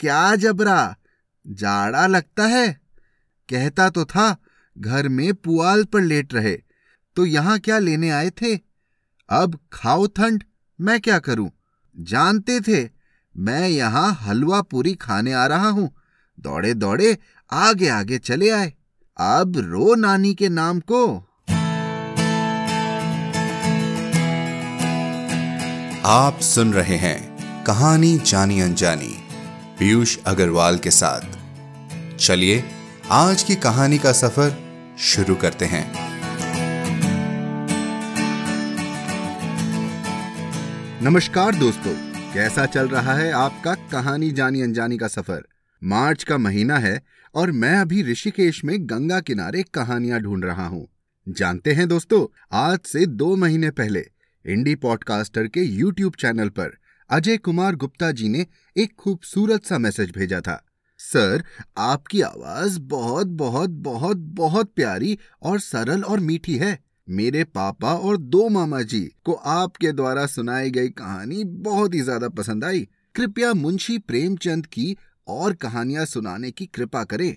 क्या जबरा? जाड़ा लगता है। कहता तो था, घर में पुआल पर लेट रहे तो यहाँ क्या लेने आए थे? अब खाओ ठंड, मैं क्या करूँ? जानते थे, मैं यहाँ हलवा पूरी खाने आ रहा हूँ। दौड़े दौड़े आगे आगे चले आए। अब रो नानी के नाम को। आप सुन रहे हैं कहानी जानी अनजानी। पीयूष अग्रवाल के साथ। चलिए, आज की कहानी का सफ़र शुरू करते हैं। नमस्कार दोस्तों, कैसा चल रहा है आपका कहानी जानी अनजानी का सफ़र? मार्च का महीना है और मैं अभी ऋषिकेश में गंगा किनारे कहानियाँ ढूंढ रहा हूँ। जानते हैं दोस्तों, आज से दो महीने पहले, इंडी पॉडकास्टर के यूट्यूब चैनल पर अजय कुमार गुप्ता जी ने एक खूबसूरत सा मैसेज भेजा था। सर, आपकी आवाज़ बहुत बहुत बहुत बहुत प्यारी और सरल और मीठी है। मेरे पापा और दो मामा जी को आपके द्वारा सुनाई गई कहानी बहुत ही ज़्यादा पसंद आई। कृपया मुंशी प्रेमचंद की और कहानियाँ सुनाने की कृपा करें।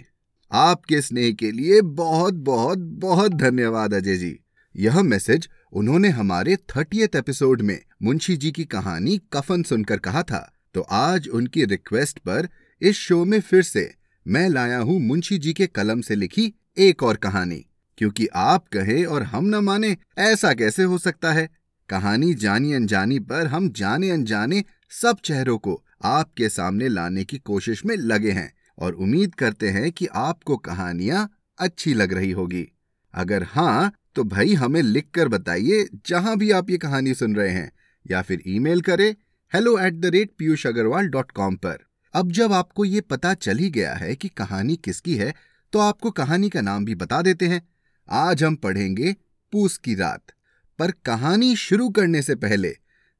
आपके स्नेह के लिए बहुत बहुत बहुत धन्यवाद, अजय जी। यह मैसेज उन्होंने हमारे थर्टियथ एपिसोड में मुंशी जी की कहानी कफन सुनकर कहा था। तो आज उनकी रिक्वेस्ट पर इस शो में फिर से मैं लाया हूँ मुंशी जी के कलम से लिखी एक और कहानी। क्योंकि आप कहे और हम न माने, ऐसा कैसे हो सकता है? कहानी जानी अनजानी पर हम जाने अनजाने सब चेहरों को आपके सामने लाने की कोशिश में लगे हैं और उम्मीद करते हैं कि आपको कहानियाँ अच्छी लग रही होगी। अगर हाँ तो भाई हमें लिख कर बताइए जहाँ भी आप ये कहानी सुन रहे हैं, या फिर ईमेल करें hello at the rate Piyush Agarwal dot com पर। अब जब आपको ये पता चल ही गया है कि कहानी किसकी है तो आपको कहानी का नाम भी बता देते हैं। आज हम पढ़ेंगे पूस की रात। पर कहानी शुरू करने से पहले,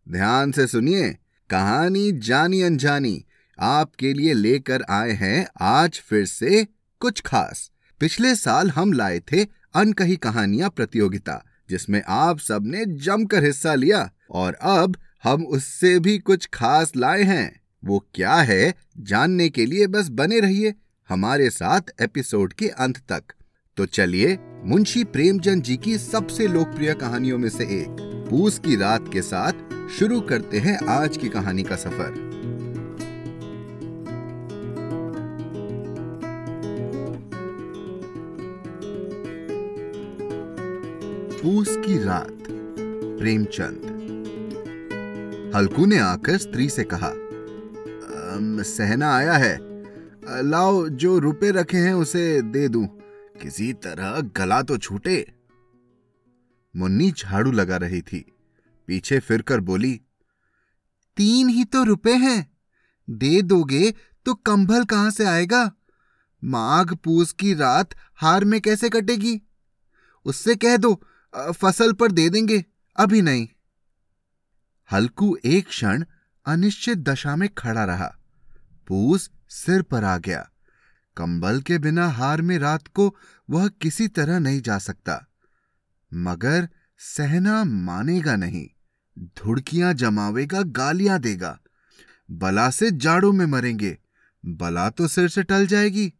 ध्यान से सुनिए, कहानी जानी अनजानी आपके लिए लेकर आए हैं आज फिर से कुछ खास। पिछले साल हम लाए थे अनकही कहानियाँ प्रतियोगिता, जिसमें आप सबने जमकर हिस्सा लिया और अब हम उससे भी कुछ खास लाए हैं। वो क्या है, जानने के लिए बस बने रहिए हमारे साथ एपिसोड के अंत तक। तो चलिए, मुंशी प्रेमचंद जी की सबसे लोकप्रिय कहानियों में से एक, पूस की रात के साथ शुरू करते हैं आज की कहानी का सफ़र। पूस की रात। प्रेमचंद। हल्कू ने आकर स्त्री से कहा सहना आया है। लाओ, जो रुपए रखे हैं उसे दे दूँ। किसी तरह गला तो छूटे। मुन्नी झाड़ू लगा रही थी। पीछे फिरकर बोली, तीन ही तो रुपए हैं। दे दोगे तो कंभल कहाँ से आएगा? माघ पूस की रात हार में कैसे कटेगी? उससे कह दो फ़सल पर दे देंगे, अभी नहीं। हल्कू एक क्षण अनिश्चित दशा में खड़ा रहा। पूस सिर पर आ गया। कंबल के बिना हार में रात को वह किसी तरह नहीं जा सकता। मगर सहना मानेगा नहीं। धुड़कियाँ जमावेगा, गालियाँ देगा। बला से जाड़ों में मरेंगे। बला तो सिर से टल जाएगी।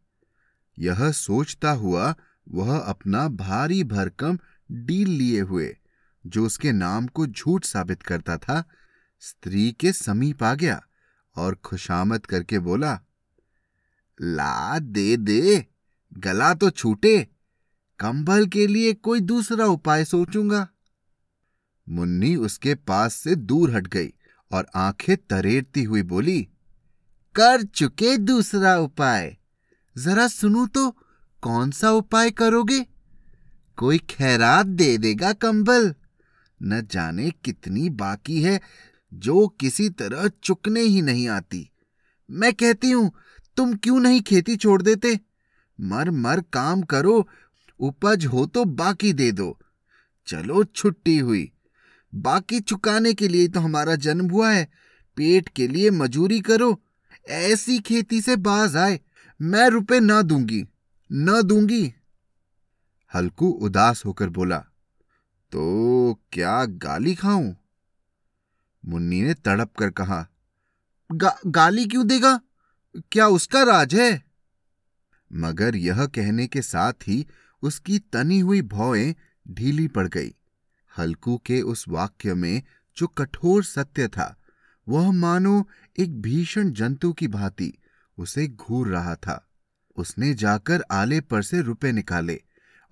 यह सोचता हुआ वह अपना भारी भरकम डील लिए हुए, जो उसके नाम को झूठ साबित करता था, स्त्री के समीप आ गया और खुशामद करके बोला, ला दे दे, गला तो छूटे, कंबल के लिए कोई दूसरा उपाय सोचूँगा. मुन्नी उसके पास से दूर हट गई और आँखें तरेरती हुई बोली, कर चुके दूसरा उपाय, जरा सुनू तो कौन सा उपाय करोगे? कोई खैरात दे देगा कंबल। न जाने कितनी बाकी है, जो किसी तरह चुकने ही नहीं आती। मैं कहती हूँ, तुम क्यों नहीं खेती छोड़ देते? मर मर काम करो, उपज हो तो बाकी दे दो। चलो छुट्टी हुई। बाकी चुकाने के लिए तो हमारा जन्म हुआ है। पेट के लिए मजूरी करो। ऐसी खेती से बाज आए। मैं रुपए ना दूँगी। न दूँगी। हल्कू उदास होकर बोला तो क्या गाली खाऊं? मुन्नी ने तड़प कर कहा गा, गाली क्यों देगा? क्या उसका राज है? मगर यह कहने के साथ ही उसकी तनी हुई भौएँ ढीली पड़ गई। हल्कू के उस वाक्य में जो कठोर सत्य था वह मानो एक भीषण जंतु की भांति उसे घूर रहा था। उसने जाकर आले पर से रुपए निकाले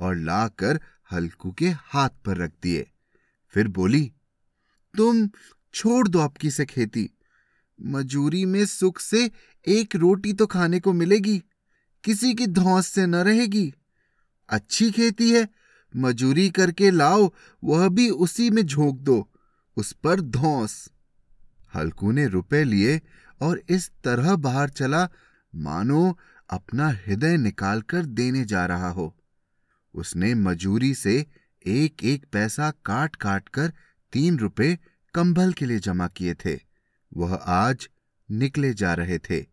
और लाकर हल्कू के हाथ पर रख दिए। फिर बोली, तुम छोड़ दो आपकी से खेती। मजूरी में सुख से एक रोटी तो खाने को मिलेगी। किसी की धौस से न रहेगी। अच्छी खेती है, मजूरी करके लाओ, वह भी उसी में झोंक दो, उस पर धौस। हल्कू ने रुपए लिए और इस तरह बाहर चला, मानो अपना हृदय निकालकर देने जा रहा हो। उसने मजूरी से एक एक पैसा काट काट कर तीन रुपए कंबल के लिए जमा किए थे। वह आज निकले जा रहे थे।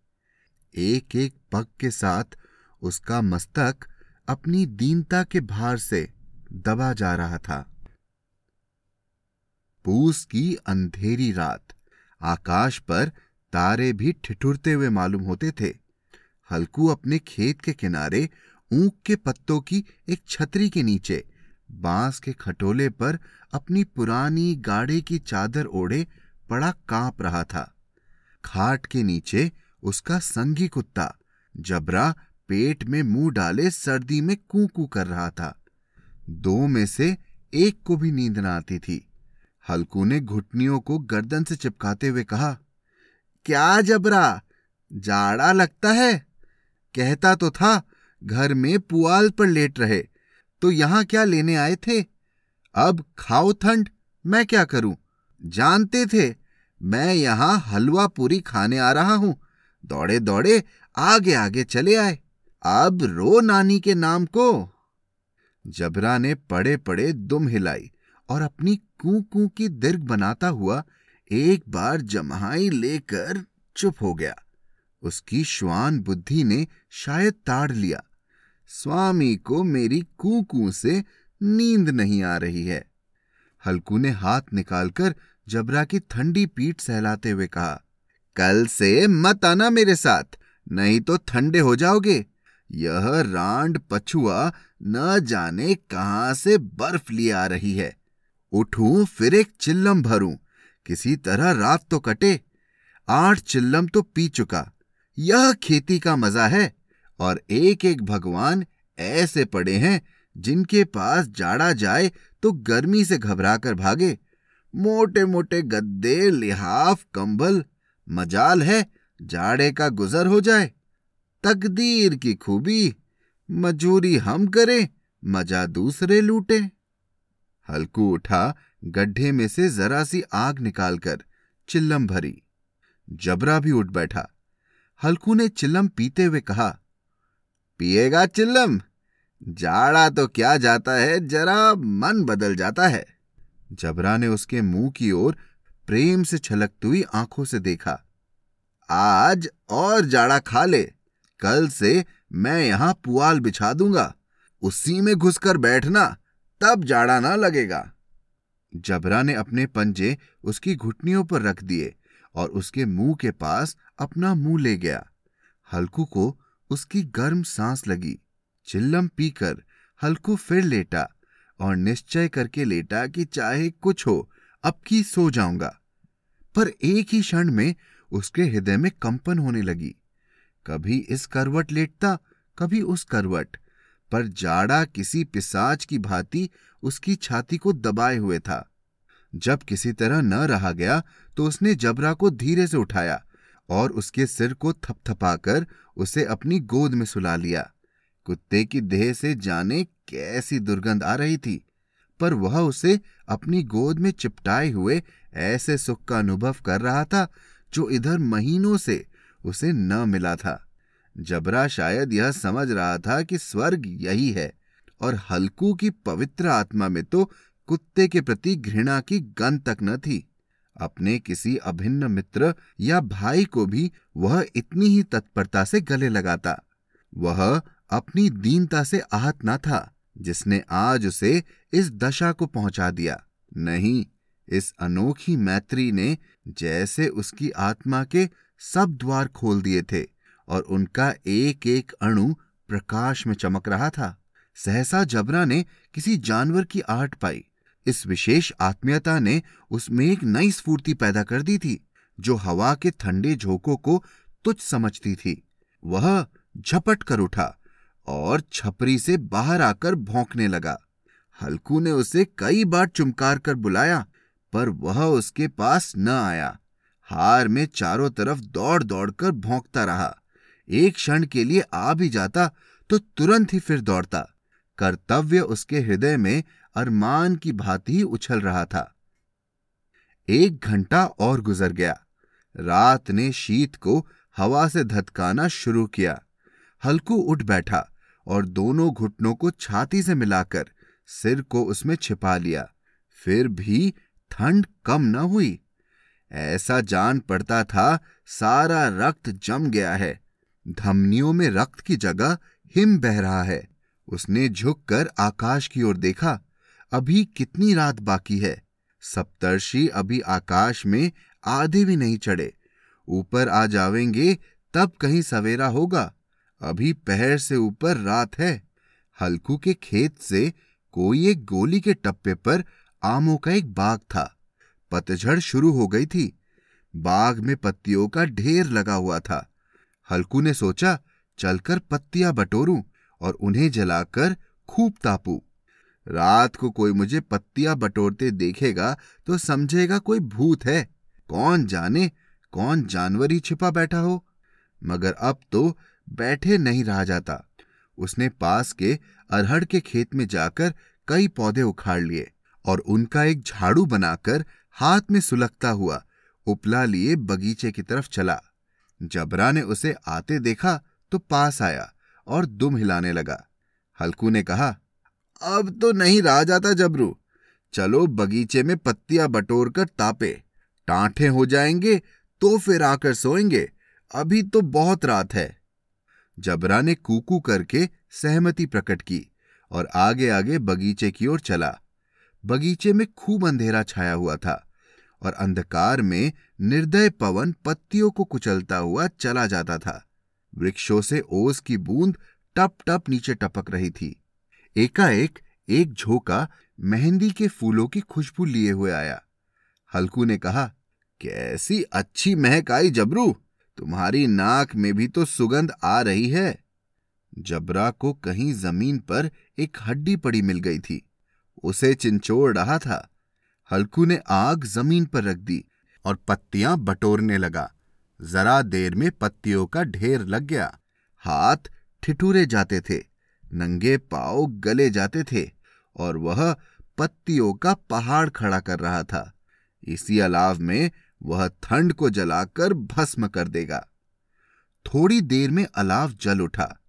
एक एक पग के साथ उसका मस्तक अपनी दीनता के भार से दबा जा रहा था। पूस की अंधेरी रात। आकाश पर तारे भी ठिठुरते हुए मालूम होते थे। हल्कू अपने खेत के किनारे ऊंक के पत्तों की एक छतरी के नीचे। बाँस के खटोले पर अपनी पुरानी गाड़े की चादर ओढ़े पड़ा काँप रहा था। खाट के नीचे उसका संगी कुत्ता, जबरा पेट में मुँह डाले सर्दी में कू कर रहा था। दो में से एक को भी नींद न आती थी। हल्कू ने घुटनियों को गर्दन से चिपकाते हुए कहा, क्या जबरा? जाड़ा लगता है? कहता तो था घर में पुआल पर लेट रहे। तो यहाँ क्या लेने आए थे? अब खाओ ठंड, मैं क्या करूँ? जानते थे, मैं यहाँ हलवा पूरी खाने आ रहा हूँ। दौड़े दौड़े आगे आगे चले आए। अब रो नानी के नाम को। जबरा ने पड़े पड़े दुम हिलाई और अपनी कू कू की दीर्घ बनाता हुआ एक बार जमहाई लेकर चुप हो गया। उसकी श्वान बुद्धि ने शायद ताड़ लिया। स्वामी को मेरी कू कू से नींद नहीं आ रही है। हल्कू ने हाथ निकालकर जबरा की ठंडी पीठ सहलाते हुए कहा, कल से मत आना मेरे साथ, नहीं तो ठंडे हो जाओगे। यह रांड पछुआ न जाने कहाँ से बर्फ़ लिए आ रही है। उठूं, फिर एक चिल्लम भरूं, किसी तरह रात तो कटे। आठ चिल्लम तो पी चुका। यह खेती का मज़ा है और एक एक भगवान ऐसे पड़े हैं जिनके पास जाड़ा जाए तो गर्मी से घबरा कर भागे। मोटे मोटे गद्दे, लिहाफ, कंबल, मजाल है, जाड़े का गुजर हो जाए। तकदीर की खूबी, मजूरी हम करें, मज़ा दूसरे लूटे। हल्कू उठा, गड्ढे में से जरा सी आग निकालकर, चिल्लम भरी। जबरा भी उठ बैठा। हल्कू ने चिल्लम पीते हुए कहा, पिएगा चिल्लम? जाड़ा तो क्या जाता है, जरा मन बदल जाता है। जबरा ने उसके मुँह की ओर प्रेम से छलकती हुई आँखों से देखा, आज और जाड़ा खा ले, कल से मैं यहाँ पुआल बिछा दूँगा, उसी में घुसकर बैठना, तब जाड़ा ना लगेगा। जबरा ने अपने पंजे उसकी घुटनियों पर रख दिए और उसके मुँह के पास अपना मुँह ले गया। हल्कू को उसकी गर्म सांस लगी। चिल्लम पीकर हल्कू फिर लेटा और निश्चय करके लेटा कि चाहे कुछ हो, अब की सो जाऊँगा। पर एक ही क्षण में उसके हृदय में कंपन होने लगी। कभी इस करवट लेटता, कभी उस करवट, पर जाड़ा किसी पिसाच की भांति उसकी छाती को दबाए हुए था। जब किसी तरह न रहा गया तो उसने जबरा को धीरे से उठाया और उसके सिर को थपथपाकर उसे अपनी गोद में सुला लिया। कुत्ते की देह से जाने कैसी दुर्गंध आ रही थी, पर वह उसे अपनी गोद में चिपटाए हुए ऐसे सुख का अनुभव कर रहा था, जो इधर महीनों से उसे न मिला था। जबरा शायद यह समझ रहा था कि स्वर्ग यही है और हल्कू की पवित्र आत्मा में तो कुत्ते के प्रति घृणा की गंध तक न थी। अपने किसी अभिन्न मित्र या भाई को भी वह इतनी ही तत्परता से गले लगाता। वह अपनी दीनता से आहत न था, जिसने आज उसे इस दशा को पहुँचा दिया। नहीं, इस अनोखी मैत्री ने जैसे उसकी आत्मा के सब द्वार खोल दिए थे और उनका एक एक अणु प्रकाश में चमक रहा था। सहसा जबरा ने किसी जानवर की आहट पाई। इस विशेष आत्मीयता ने उसमें एक नई स्फूर्ति पैदा कर दी थी, जो हवा के ठंडे झोंकों को तुच्छ समझती थी। वह झपट कर उठा और छपरी से बाहर आकर भौंकने लगा। हल्कू ने उसे कई बार चुमकार कर बुलाया, पर वह उसके पास न आया। हार में चारों तरफ़ दौड़ दौड़ कर भौंकता रहा। एक क्षण के लिए आ भी जाता तो तुरंत ही फिर दौड़ता। कर्तव्य उसके हृदय में अरमान की भांति उछल रहा था। एक घंटा और गुजर गया। रात ने शीत को हवा से धतकाना शुरू किया। हल्कू उठ बैठा और दोनों घुटनों को छाती से मिलाकर सिर को उसमें छिपा लिया। फिर भी ठंड कम न हुई। ऐसा जान पड़ता था, सारा रक्त जम गया है। धमनियों में रक्त की जगह हिम बह रहा है। उसने झुककर आकाश की ओर देखा। अभी कितनी रात बाकी है? सप्तर्षि अभी आकाश में आधे भी नहीं चढ़े। ऊपर आ जावेंगे, तब कहीं सवेरा होगा। अभी पहर से ऊपर रात है। हल्कू के खेत से कोई एक गोली के टप्पे पर आमों का एक बाग था। पतझड़ शुरू हो गई थी। बाग में पत्तियों का ढेर लगा हुआ था। हल्कू ने सोचा, चलकर पत्तियाँ बटोरूं और उन्हें जलाकर खूब तापू। रात को कोई मुझे पत्तियाँ बटोरते देखेगा तो समझेगा कोई भूत है। कौन जाने, कौन जानवर ही छिपा बैठा हो? मगर अब तो बैठे नहीं रहा जाता। उसने पास के अरहड़ के खेत में जाकर कई पौधे उखाड़ लिए और उनका एक झाड़ू बनाकर हाथ में सुलगता हुआ उपला लिए बगीचे की तरफ़ चला। जबरा ने उसे आते देखा तो पास आया और दुम हिलाने लगा। हल्कू ने कहा अब तो नहीं रहा जाता जबरू। चलो बगीचे में पत्तियाँ बटोर कर तापे। टांठे हो जाएँगे तो फिर आकर सोएँगे। अभी तो बहुत रात है। जबरा ने कूकू करके सहमति प्रकट की और आगे आगे बगीचे की ओर चला। बगीचे में खूब अंधेरा छाया हुआ था और अंधकार में निर्दय पवन पत्तियों को कुचलता हुआ चला जाता था। वृक्षों से ओस की बूंद टप टप नीचे टपक रही थी। एकाएक एक झोंका मेहंदी के फूलों की खुशबू लिए हुए आया। हल्कू ने कहा, कैसी अच्छी महक आई जबरू। तुम्हारी नाक में भी तो सुगंध आ रही है। जबरा को कहीं ज़मीन पर एक हड्डी पड़ी मिल गई थी। उसे चिंचोड़ रहा था। हल्कू ने आग ज़मीन पर रख दी और पत्तियाँ बटोरने लगा। जरा देर में पत्तियों का ढेर लग गया। हाथ ठिठुरे जाते थे। नंगे पाव गले जाते थे और वह पत्तियों का पहाड़ खड़ा कर रहा था। इसी अलाव में वह ठंड को जलाकर भस्म कर देगा। थोड़ी देर में अलाव जल उठा।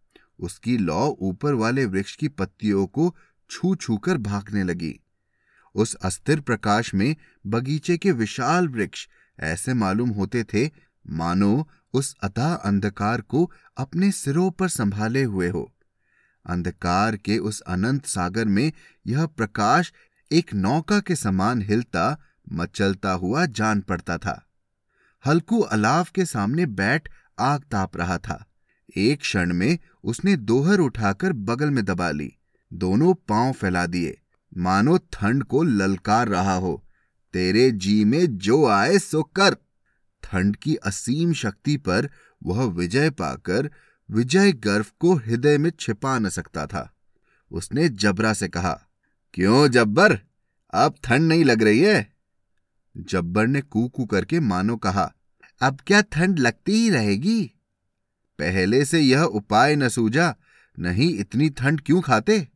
उसकी लौ ऊपर वाले वृक्ष की पत्तियों को छू छू कर भागने लगी। उस अस्थिर प्रकाश में बगीचे के विशाल वृक्ष ऐसे मालूम होते थे, मानो उस अतः अंधकार को अपने सिरों पर संभाले हुए हो। अंधकार के उस अनंत सागर में यह प्रकाश एक नौका के समान हिलता, मचलता हुआ जान पड़ता था। हल्कू अलाव के सामने बैठ आग ताप रहा था। एक क्षण में उसने दोहर उठाकर बगल में दबा ली। दोनों पाँव फैला दिए। मानो ठंड को ललकार रहा हो। तेरे जी में जो आए सो कर। ठंड की असीम शक्ति पर वह विजय पाकर विजय गर्व को हृदय में छिपा न सकता था। उसने जबरा से कहा, क्यों जब्बर? अब ठंड नहीं लग रही है? जब्बर ने कूकू करके मानो कहा, अब क्या ठंड लगती ही रहेगी? पहले से यह उपाय न सूझा, नहीं इतनी ठंड क्यों खाते?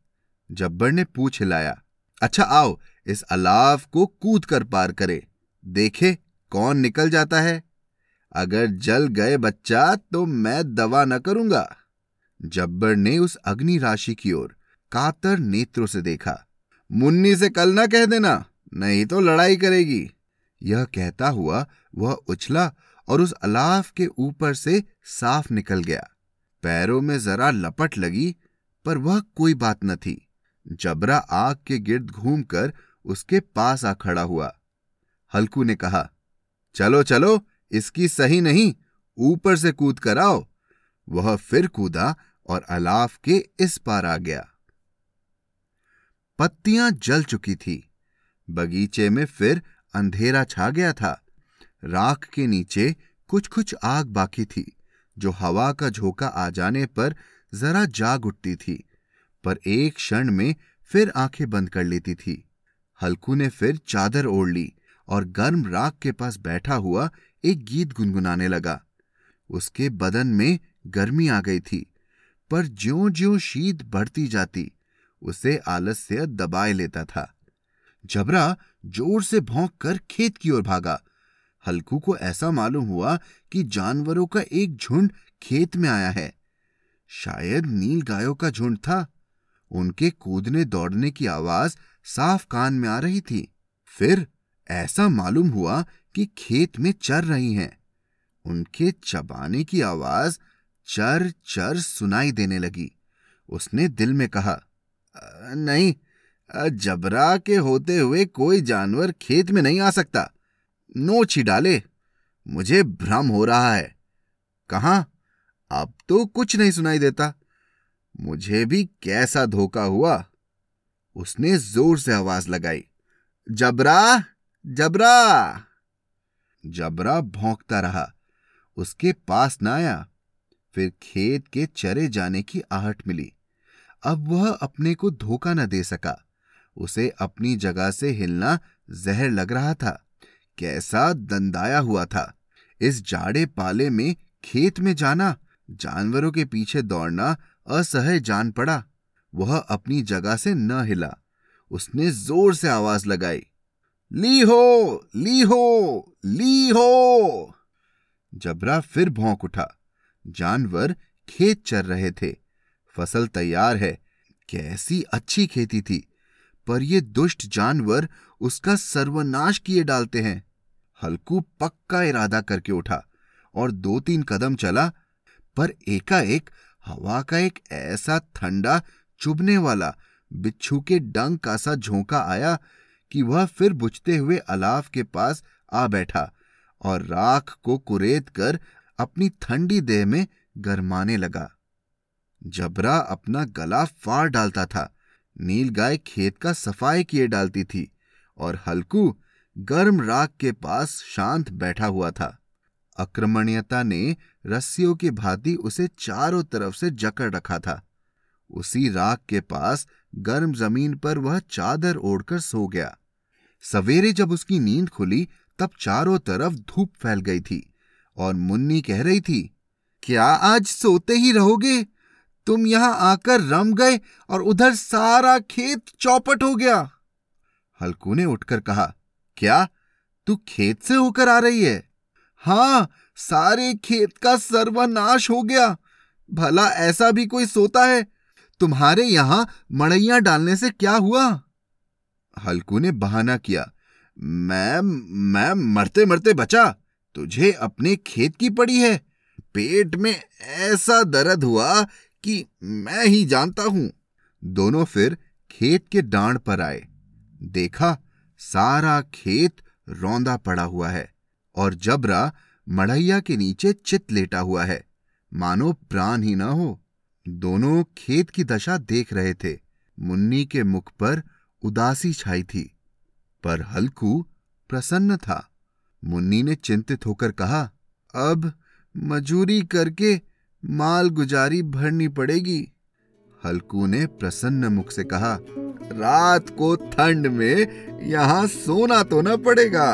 जब्बर ने पूछ हिलाया अच्छा आओ, इस अलाव को कूद कर पार करे। देखे कौन निकल जाता है? अगर जल गए बच्चा तो मैं दवा न करूँगा। जब्बर ने उस अग्नि राशि की ओर कातर नेत्रों से देखा। मुन्नी से कल ना कह देना, नहीं तो लड़ाई करेगी। यह कहता हुआ वह उछला और उस अलाफ के ऊपर से साफ़ निकल गया। पैरों में जरा लपट लगी, पर वह कोई बात न थी। जबरा आग के गिर्द घूमकर उसके पास आ खड़ा हुआ। हल्कू ने कहा, चलो चलो इसकी सही नहीं, ऊपर से कूद कर आओ। वह फिर कूदा और अलाफ के इस पार आ गया। पत्तियाँ जल चुकी थी। बगीचे में फिर अंधेरा छा गया था। राख के नीचे कुछ कुछ आग बाकी थी, जो हवा का झोंका आ जाने पर जरा जाग उठती थी, पर एक क्षण में फिर आँखें बंद कर लेती थी। हल्कू ने फिर चादर ओढ़ ली और गर्म राख के पास बैठा हुआ एक गीत गुनगुनाने लगा। उसके बदन में गर्मी आ गई थी, पर ज्यो ज्यो शीत बढ़ती जाती, उसे आलस्य दबाए लेता था। जबरा ज़ोर से भौंक कर खेत की ओर भागा। हल्कू को ऐसा मालूम हुआ कि जानवरों का एक झुंड खेत में आया है। शायद नील गायों का झुंड था। उनके कूदने दौड़ने की आवाज़ साफ़ कान में आ रही थी। फिर ऐसा मालूम हुआ कि खेत में चर रही हैं। उनके चबाने की आवाज़ चर चर सुनाई देने लगी। उसने दिल में कहा नहीं जबरा के होते हुए कोई जानवर खेत में नहीं आ सकता। नोच ही डाले, मुझे भ्रम हो रहा है। कहा? अब तो कुछ नहीं सुनाई देता। मुझे भी कैसा धोखा हुआ? उसने ज़ोर से आवाज़ लगाई, जबरा जबरा। जबरा भौंकता रहा, उसके पास न आया। फिर खेत के चरे जाने की आहट मिली। अब वह अपने को धोखा न दे सका। उसे अपनी जगह से हिलना जहर लग रहा था। कैसा दंदाया हुआ था। इस जाड़े पाले में खेत में जाना, जानवरों के पीछे दौड़ना असह्य जान पड़ा। वह अपनी जगह से न हिला। उसने ज़ोर से आवाज़ लगाई। ली हो ली हो ली हो जबरा फिर भौंक उठा। जानवर खेत चर रहे थे। फ़सल तैयार है। कैसी अच्छी खेती थी। पर ये दुष्ट जानवर उसका सर्वनाश किए डालते हैं। हल्कू पक्का इरादा करके उठा और दो तीन कदम चला, पर एकाएक हवा का एक ऐसा ठंडा चुभने वाला बिच्छू के डंग का सा झोंका आया कि वह फिर बुझते हुए अलाव के पास आ बैठा और राख को कुरेद कर अपनी ठंडी देह में गरमाने लगा। जबरा अपना गला फाड़ डालता था। नील गाय खेत का सफ़ाई किए डालती थी और हल्कू गर्म राख के पास शांत बैठा हुआ था। अक्रमणीयता ने रस्सियों की भांति उसे चारों तरफ़ से जकड़ रखा था। उसी राख के पास गर्म ज़मीन पर वह चादर ओढ़कर सो गया। सवेरे जब उसकी नींद खुली, तब चारों तरफ़ धूप फैल गई थी और मुन्नी कह रही थी, क्या आज सोते ही रहोगे? तुम यहाँ आकर रम गए और उधर सारा खेत चौपट हो गया। हल्कू ने उठकर कहा, क्या तू खेत से होकर आ रही है? हाँ, सारे खेत का सर्वनाश हो गया। भला ऐसा भी कोई सोता है? तुम्हारे यहाँ मड़ैया डालने से क्या हुआ? हल्कू ने बहाना किया, मैं मैं मरते मरते बचा, तुझे अपने खेत की पड़ी है। पेट में ऐसा दर्द हुआ कि मैं ही जानता हूँ। दोनों फिर खेत के डांड पर आए। देखा, सारा खेत रौंदा पड़ा हुआ है और जबरा मढ़ैया के नीचे चित लेटा हुआ है। मानो प्राण ही ना हो। दोनों खेत की दशा देख रहे थे। मुन्नी के मुख पर उदासी छाई थी, पर हल्कू प्रसन्न था। मुन्नी ने चिंतित होकर कहा, अब मजूरी करके माल गुजारी भरनी पड़ेगी। हल्कू ने प्रसन्न मुख से कहा, रात को ठंड में यहाँ सोना तो न पड़ेगा।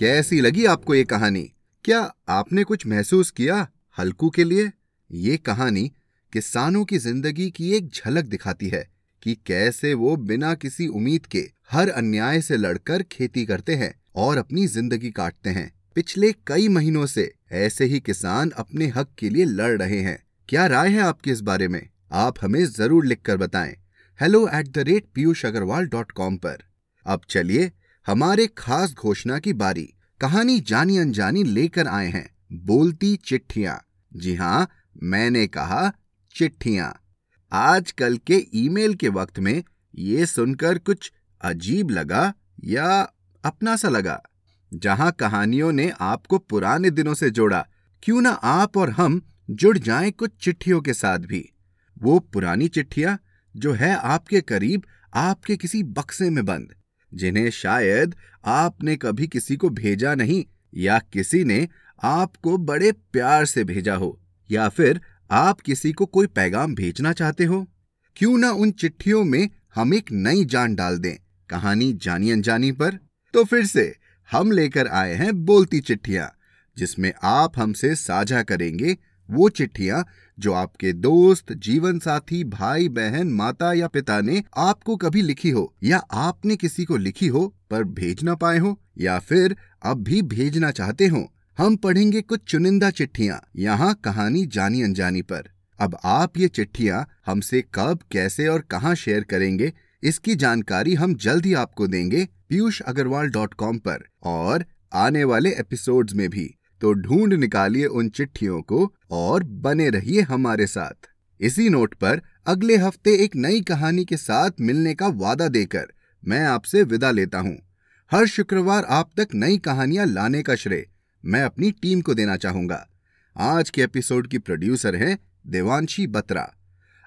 कैसी लगी आपको ये कहानी? क्या आपने कुछ महसूस किया हल्कू के लिए? ये कहानी किसानों की ज़िंदगी की एक झलक दिखाती है कि कैसे वो बिना किसी उम्मीद के हर अन्याय से लड़कर खेती करते हैं और अपनी ज़िंदगी काटते हैं। पिछले कई महीनों से ऐसे ही किसान अपने हक के लिए लड़ रहे हैं। क्या राय है आपकी इस बारे में? आप हमें ज़रूर लिखकर बताएँ। Hello at the rate Piyush Agarwal dot com पर। अब चलिए हमारे खास घोषणा की बारी। कहानी जानी अनजानी लेकर आए हैं। बोलती चिट्ठियाँ। जी हाँ मैंने कहा चिट्ठियाँ। आजकल के ईमेल के वक्त में ये सुनकर कुछ अजीब लगा या अपना सा लगा। जहाँ कहानियों ने आपको पुराने दिनों से जोड़ा, क्यों ना आप और हम जुड़ जाएँ कुछ चिट्ठियों के साथ भी। वो पुरानी चिट्ठियाँ जो है आपके करीब, आपके किसी बक्से में बंद। जिन्हें शायद आपने कभी किसी को भेजा नहीं या किसी ने आपको बड़े प्यार से भेजा हो या फिर आप किसी को कोई पैगाम भेजना चाहते हो। क्यों ना उन चिट्ठियों में हम एक नई जान डाल दें कहानी जानी अनजानी पर। तो फिर से हम लेकर आए हैं बोलती चिट्ठियाँ, जिसमें आप हमसे साझा करेंगे वो चिट्ठियाँ जो आपके दोस्त जीवन साथी भाई बहन माता या पिता ने आपको कभी लिखी हो या आपने किसी को लिखी हो पर भेज ना पाए हो या फिर अब भी भेजना चाहते हो, हम पढ़ेंगे कुछ चुनिंदा चिट्ठियाँ, यहाँ कहानी जानी अनजानी पर। अब आप ये चिट्ठियाँ हमसे कब, कैसे और कहाँ शेयर करेंगे, इसकी जानकारी हम जल्द ही आपको देंगे पीयूष अग्रवाल डॉट कॉम पर और आने वाले एपिसोड्स में भी। तो ढूंढ निकालिए उन चिट्ठियों को और बने रहिए हमारे साथ। इसी नोट पर अगले हफ़्ते एक नई कहानी के साथ मिलने का वादा देकर मैं आपसे विदा लेता हूँ। हर शुक्रवार आप तक नई कहानियाँ लाने का श्रेय मैं अपनी टीम को देना चाहूँगा। आज के एपिसोड की प्रोड्यूसर हैं देवांशी बत्रा।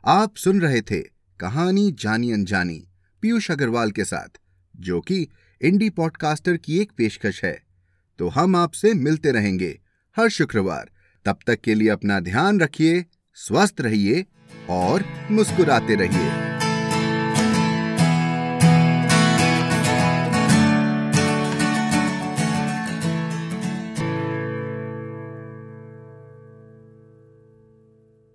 आप सुन रहे थे कहानी जानी अनजानी पीयूष अग्रवाल के साथ, जो कि इंडी पॉडकास्टर की एक पेशकश है। तो हम आपसे मिलते रहेंगे। हर शुक्रवार। तब तक के लिए अपना ध्यान रखिए, स्वस्थ रहिए और मुस्कुराते रहिए।